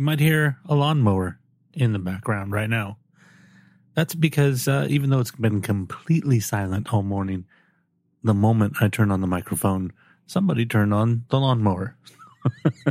You might hear a lawnmower in the background right now. That's because uh, even though it's been completely silent all morning, the moment I turn on the microphone, somebody turned on the lawnmower.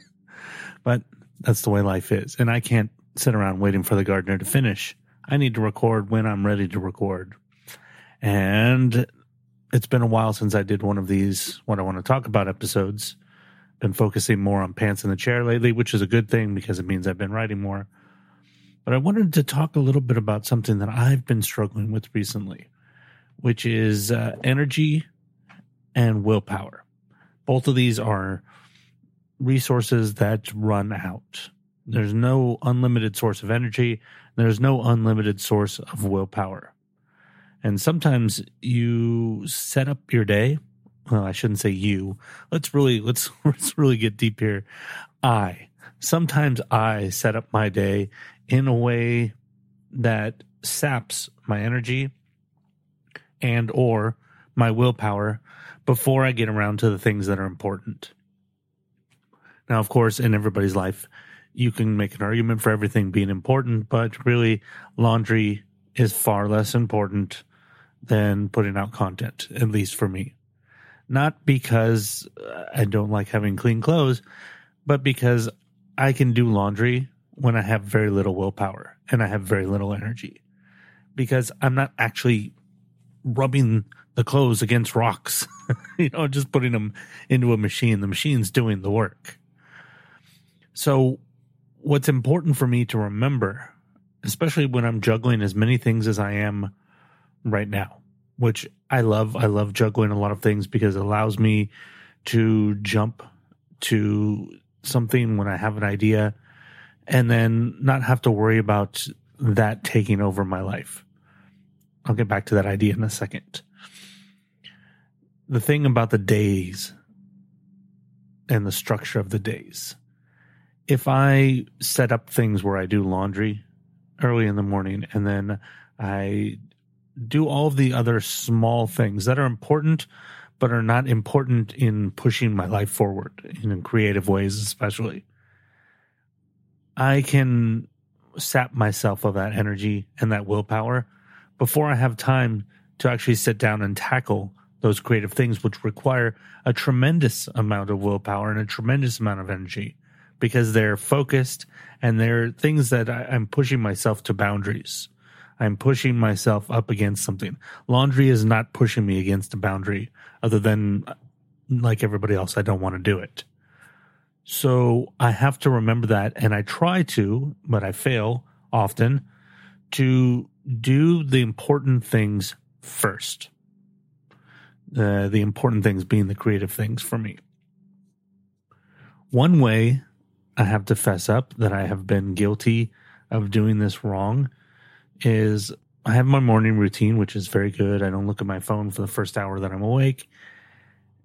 but that's the way life is. And I can't sit around waiting for the gardener to finish. I need to record when I'm ready to record. And it's been a while since I did one of these, what I want to talk about episodes. Been focusing more on pants in the chair lately, which is a good thing because it means I've been writing more. But I wanted to talk a little bit about something that I've been struggling with recently, which is uh, energy and willpower. Both of these are resources that run out. There's no unlimited source of energy. There's no unlimited source of willpower. And sometimes you set up your day. Well, I shouldn't say you. Let's really let's let's really get deep here. I sometimes I set up my day in a way that saps my energy and or my willpower before I get around to the things that are important. Now, of course, in everybody's life, you can make an argument for everything being important, but really, laundry is far less important than putting out content, at least for me. Not because uh, I don't like having clean clothes, but because I can do laundry when I have very little willpower and I have very little energy. Because I'm not actually rubbing the clothes against rocks, you know, just putting them into a machine. The machine's doing the work. So, what's important for me to remember, especially when I'm juggling as many things as I am right now, which I love. I love juggling a lot of things because it allows me to jump to something when I have an idea and then not have to worry about that taking over my life. I'll get back to that idea in a second. The thing about the days and the structure of the days if I set up things where I do laundry early in the morning and then I do all the other small things that are important but are not important in pushing my life forward in creative ways especially I can sap myself of that energy and that willpower before I have time to actually sit down and tackle those creative things which require a tremendous amount of willpower and a tremendous amount of energy because they're focused and they're things that I, I'm pushing myself to boundaries. I'm pushing myself up against something. Laundry is not pushing me against a boundary other than like everybody else, I don't want to do it. So I have to remember that. And I try to, but I fail often to do the important things first. Uh, the important things being the creative things for me. One way I have to fess up that I have been guilty of doing this wrong is I have my morning routine, which is very good. I don't look at my phone for the first hour that I'm awake.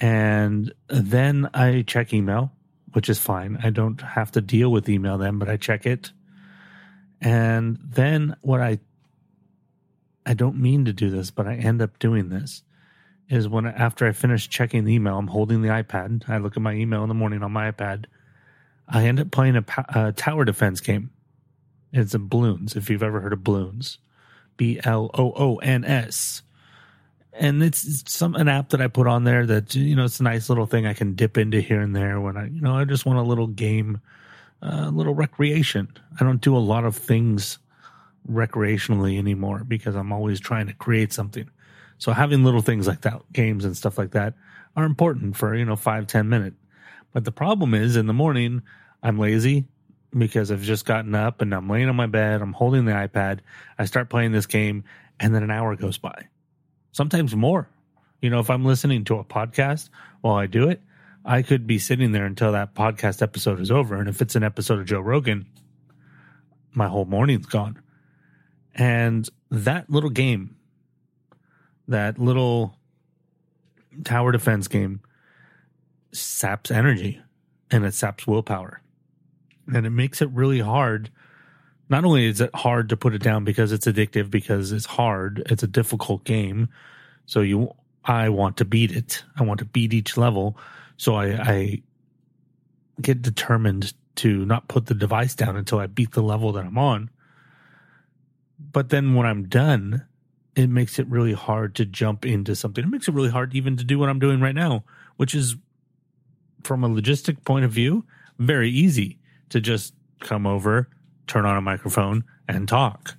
And then I check email, which is fine. I don't have to deal with email then, but I check it. And then what I I don't mean to do this, but I end up doing this is when after I finish checking the email, I'm holding the iPad. I look at my email in the morning on my iPad I end up playing a, a tower defense game. It's a Bloons. if you've ever heard of Bloons, B L O O N S. And it's some an app that I put on there that you know it's a nice little thing I can dip into here and there when I you know I just want a little game, a uh, little recreation. I don't do a lot of things recreationally anymore because I'm always trying to create something. So having little things like that, games and stuff like that, are important for you know five ten minute but the problem is in the morning, I'm lazy because I've just gotten up and I'm laying on my bed. I'm holding the iPad. I start playing this game and then an hour goes by, sometimes more. You know, if I'm listening to a podcast while I do it, I could be sitting there until that podcast episode is over. And if it's an episode of Joe Rogan, my whole morning's gone. And that little game, that little tower defense game, saps energy and it saps willpower. And it makes it really hard. Not only is it hard to put it down because it's addictive, because it's hard, it's a difficult game. So you, I want to beat it. I want to beat each level. So I, I get determined to not put the device down until I beat the level that I'm on. But then when I'm done, it makes it really hard to jump into something. It makes it really hard even to do what I'm doing right now, which is from a logistic point of view, very easy to just come over, turn on a microphone and talk.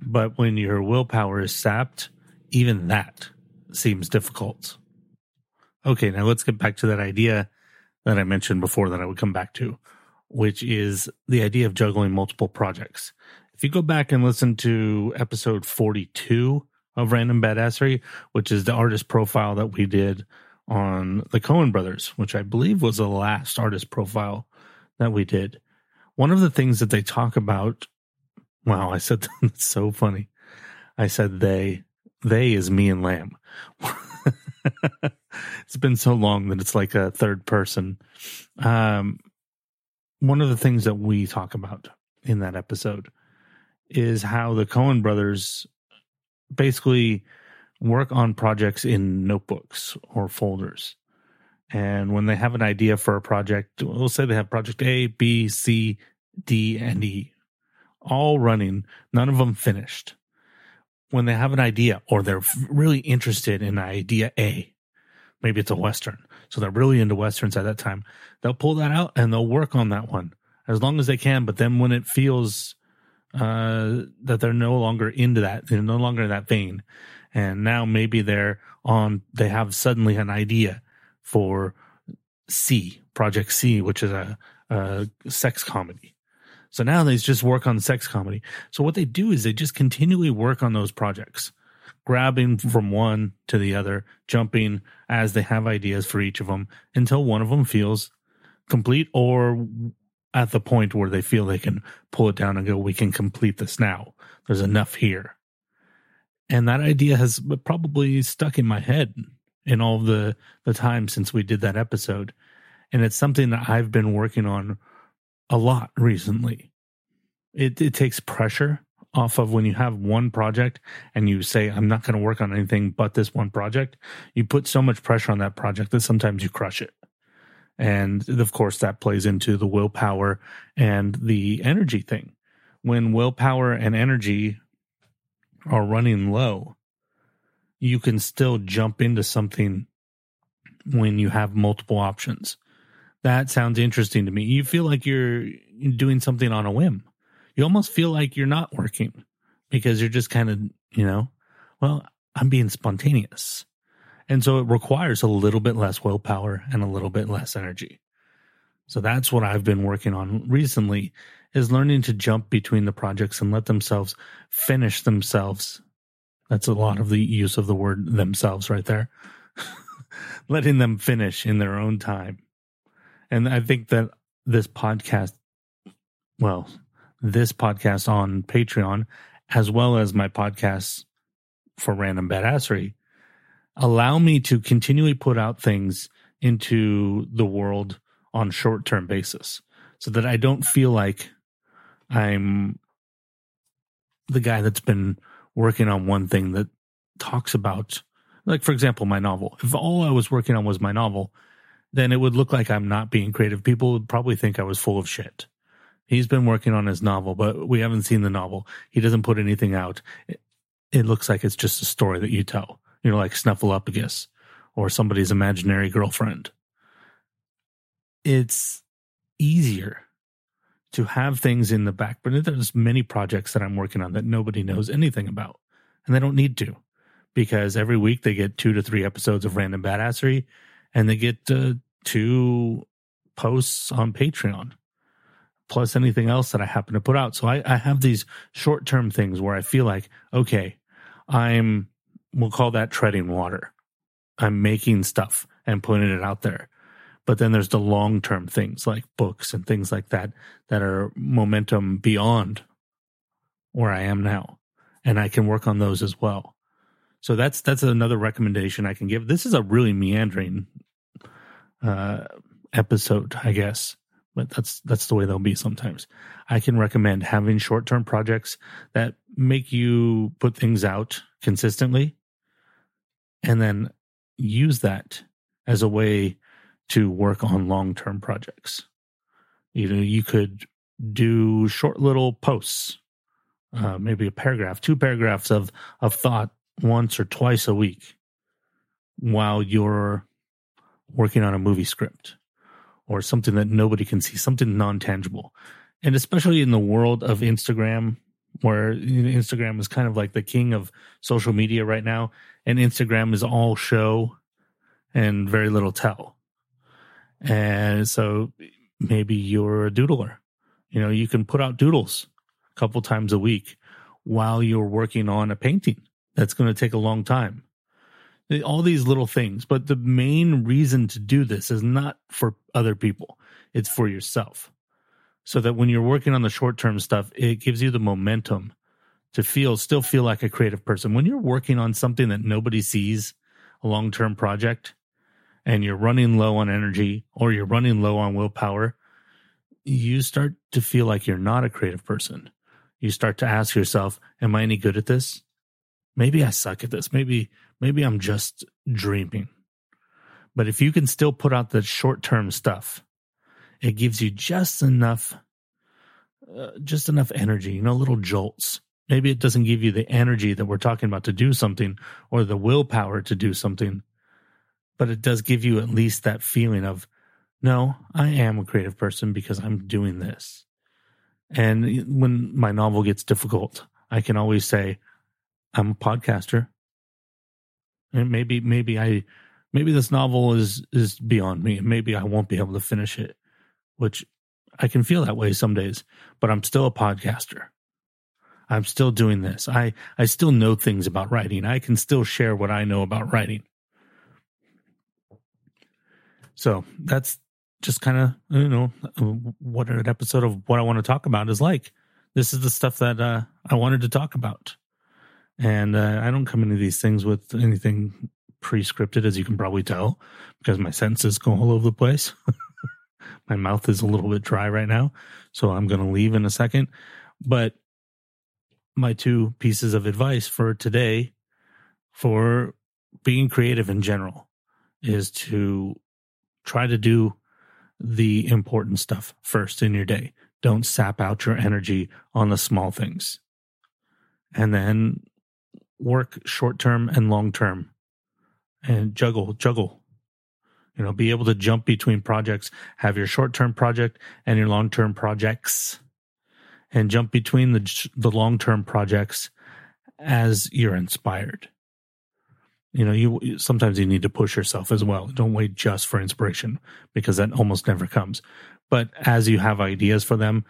But when your willpower is sapped, even that seems difficult. Okay, now let's get back to that idea that I mentioned before that I would come back to, which is the idea of juggling multiple projects. If you go back and listen to episode 42 of Random Badassery, which is the artist profile that we did on the Coen brothers, which I believe was the last artist profile that we did. One of the things that they talk about, wow, I said that's so funny. I said they, they is me and Lam. it's been so long that it's like a third person. Um, one of the things that we talk about in that episode is how the Coen brothers basically work on projects in notebooks or folders. And when they have an idea for a project, we'll say they have project A, B, C, D, and E, all running, none of them finished. When they have an idea or they're really interested in idea A, maybe it's a Western. So they're really into Westerns at that time. They'll pull that out and they'll work on that one as long as they can. But then when it feels uh, that they're no longer into that. They're no longer in that vein. And now maybe they're on, they have suddenly an idea for C, Project C, which is a, a sex comedy. So now they just work on sex comedy. So what they do is they just continually work on those projects, grabbing from one to the other, jumping as they have ideas for each of them until one of them feels complete or at the point where they feel they can pull it down and go, we can complete this now. There's enough here. And that idea has probably stuck in my head in all the, the time since we did that episode. And it's something that I've been working on a lot recently. It, it takes pressure off of when you have one project and you say, I'm not going to work on anything but this one project. You put so much pressure on that project that sometimes you crush it. And of course, that plays into the willpower and the energy thing. When willpower and energy are running low, you can still jump into something when you have multiple options. That sounds interesting to me. You feel like you're doing something on a whim. You almost feel like you're not working because you're just kind of, you know, well, I'm being spontaneous. And so it requires a little bit less willpower and a little bit less energy. So that's what I've been working on recently is learning to jump between the projects and let themselves finish themselves. That's a lot of the use of the word themselves right there. Letting them finish in their own time. And I think that this podcast, well, this podcast on Patreon, as well as my podcasts for Random Badassery, allow me to continually put out things into the world on short term basis so that I don't feel like I'm the guy that's been working on one thing that talks about like for example my novel. If all i was working on was my novel then it would look like i'm not being creative. People would probably think i was full of shit. He's been working on his novel but we haven't seen the novel. He doesn't put anything out. It, it looks like it's just a story that you tell. You know, like Snuffleupagus or somebody's imaginary girlfriend. It's easier to have things in the back, but there's many projects that I'm working on that nobody knows anything about, and they don't need to, because every week they get two to three episodes of Random Badassery, and they get uh, two posts on Patreon, plus anything else that I happen to put out. So I, I have these short term things where I feel like, okay, I'm we'll call that treading water. I'm making stuff and putting it out there. But then there's the long term things like books and things like that that are momentum beyond where I am now. And I can work on those as well. So that's that's another recommendation I can give. This is a really meandering uh, episode, I guess, but that's that's the way they'll be sometimes. I can recommend having short term projects that make you put things out consistently and then use that as a way to work on long term projects. You know, you could do short little posts, uh, maybe a paragraph, two paragraphs of, of thought once or twice a week while you're working on a movie script or something that nobody can see, something non tangible. And especially in the world of Instagram, where Instagram is kind of like the king of social media right now, and Instagram is all show and very little tell. And so maybe you're a doodler. You know, you can put out doodles a couple times a week while you're working on a painting that's going to take a long time. All these little things. But the main reason to do this is not for other people, it's for yourself. So that when you're working on the short term stuff, it gives you the momentum to feel, still feel like a creative person. When you're working on something that nobody sees, a long term project, and you're running low on energy or you're running low on willpower, you start to feel like you're not a creative person. You start to ask yourself, am I any good at this? Maybe I suck at this. Maybe, maybe I'm just dreaming. But if you can still put out the short term stuff, it gives you just enough, uh, just enough energy, you know, little jolts. Maybe it doesn't give you the energy that we're talking about to do something or the willpower to do something, but it does give you at least that feeling of, no, I am a creative person because I'm doing this. And when my novel gets difficult, I can always say, I'm a podcaster. And maybe, maybe I, maybe this novel is, is beyond me. Maybe I won't be able to finish it, which I can feel that way some days, but I'm still a podcaster. I'm still doing this. I, I still know things about writing. I can still share what I know about writing. So that's just kind of you know what an episode of what I want to talk about is like. This is the stuff that uh, I wanted to talk about, and uh, I don't come into these things with anything pre-scripted, as you can probably tell, because my senses go all over the place. my mouth is a little bit dry right now, so I'm going to leave in a second. But my two pieces of advice for today, for being creative in general, is to try to do the important stuff first in your day. Don't sap out your energy on the small things. And then work short term and long term and juggle, juggle. You know, be able to jump between projects, have your short term project and your long term projects, and jump between the, the long term projects as you're inspired you know you sometimes you need to push yourself as well. Don't wait just for inspiration because that almost never comes. But as you have ideas for them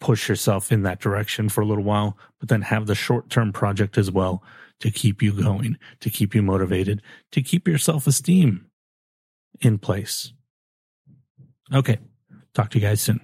push yourself in that direction for a little while but then have the short term project as well to keep you going to keep you motivated to keep your self esteem in place. Okay. Talk to you guys soon